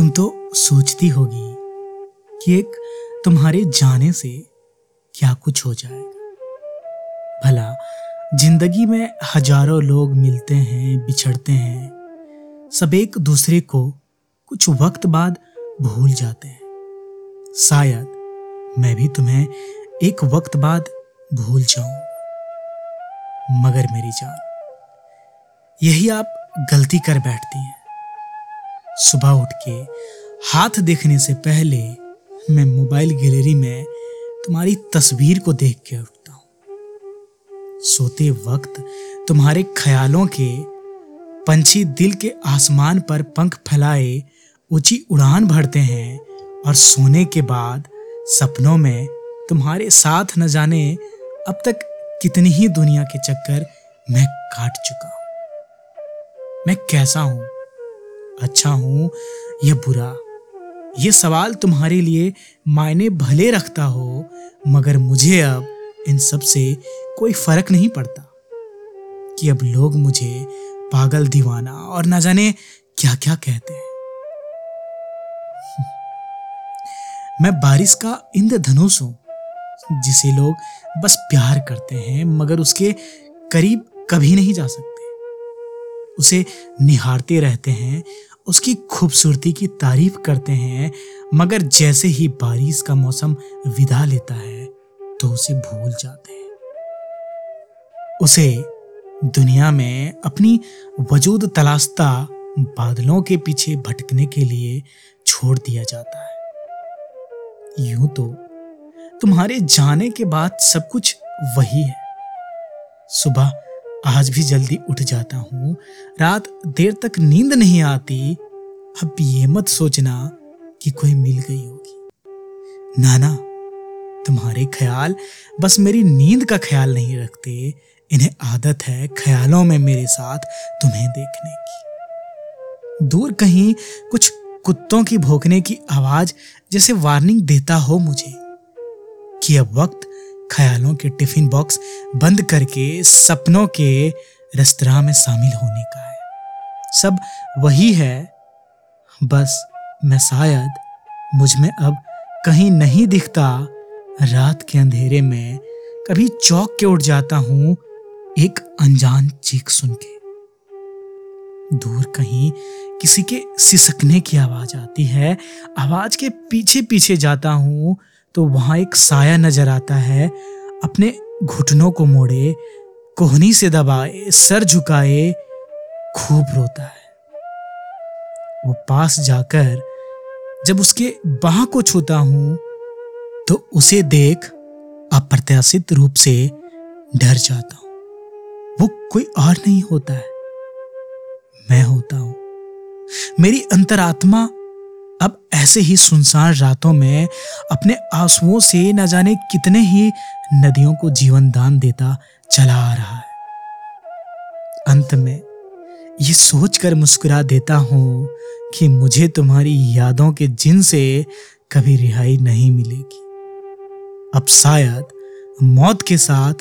तुम तो सोचती होगी कि एक तुम्हारे जाने से क्या कुछ हो जाएगा। भला, ज़िंदगी में हज़ारों लोग मिलते हैं, बिछड़ते हैं, सब एक दूसरे को कुछ वक्त बाद भूल जाते हैं। शायद मैं भी तुम्हें एक वक्त बाद भूल जाऊँ मगर मेरी जान, यही आप गलती कर बैठती हैं। सुबह उठ के हाथ देखने से पहले मैं मोबाइल गैलरी में तुम्हारी तस्वीर को देख के उठता हूँ। सोते वक्त तुम्हारे ख्यालों के पंछी दिल के आसमान पर पंख फैलाए, ऊँची उड़ान भरते हैं और सोने के बाद सपनों में तुम्हारे साथ न जाने अब तक कितनी ही दुनिया के चक्कर मैं काट चुका हूँ। मैं कैसा हूँ? अच्छा हूँ या बुरा? ये सवाल तुम्हारे लिए मायने भले रखता हो, मगर मुझे अब इन सबसे कोई फ़र्क नहीं पड़ता कि अब लोग मुझे पागल दीवाना और ना जाने क्या क्या कहते हैं। मैं बारिश का इंद्रधनुष हूँ, जिसे लोग बस प्यार करते हैं, मगर उसके करीब कभी नहीं जा सकते। उसे निहारते रहते हैं, उसकी खूबसूरती की तारीफ़ करते हैं, मगर जैसे ही बारिश का मौसम विदा लेता है तो उसे भूल जाते हैं। उसे दुनिया में अपनी वजूद तलाशता बादलों के पीछे भटकने के लिए छोड़ दिया जाता है। यूँ तो तुम्हारे जाने के बाद सब कुछ वही है। सुबह आज भी जल्दी उठ जाता हूँ। रात देर तक नींद नहीं आती। अब ये मत सोचना कि कोई मिल गई होगी। नाना, तुम्हारे ख्याल बस मेरी नींद का ख्याल नहीं रखते। इन्हें आदत है ख्यालों में मेरे साथ तुम्हें देखने की। दूर कहीं कुछ कुत्तों की भोंकने की आवाज़ जैसे वार्निंग देता हो मुझे कि अब वक्त ख्यालों के टिफ़िन बॉक्स बंद करके सपनों के रेस्तरा में शामिल होने का है। सब वही है। बस मैं शायद मुझमें अब कहीं नहीं दिखता। रात के अंधेरे में कभी चौक के उठ जाता हूँ एक अनजान चीख सुन के। दूर कहीं किसी के सिसकने की आवाज़ आती है। आवाज़ के पीछे पीछे जाता हूँ। तो वहाँ एक साया नज़र आता है, अपने घुटनों को मोड़े, कोहनी से दबाए, सर झुकाए, खूब रोता है। वो पास जाकर जब उसके बाह को छूता हूँ तो उसे देख अप्रत्याशित रूप से डर जाता हूँ। वो कोई और नहीं होता है। मैं होता हूँ। मेरी अंतरात्मा अब ऐसे ही सुनसान रातों में अपने आंसुओं से न जाने कितने ही नदियों को जीवन दान देता चला आ रहा है। अंत में ये सोचकर मुस्कुरा देता हूँ कि मुझे तुम्हारी यादों के जिन से कभी रिहाई नहीं मिलेगी। अब शायद मौत के साथ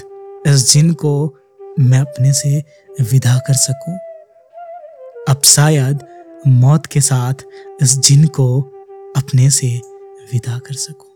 इस जिन को मैं अपने से विदा कर सकूँ। अब शायद मौत के साथ इस जिन को अपने से विदा कर सकूँ।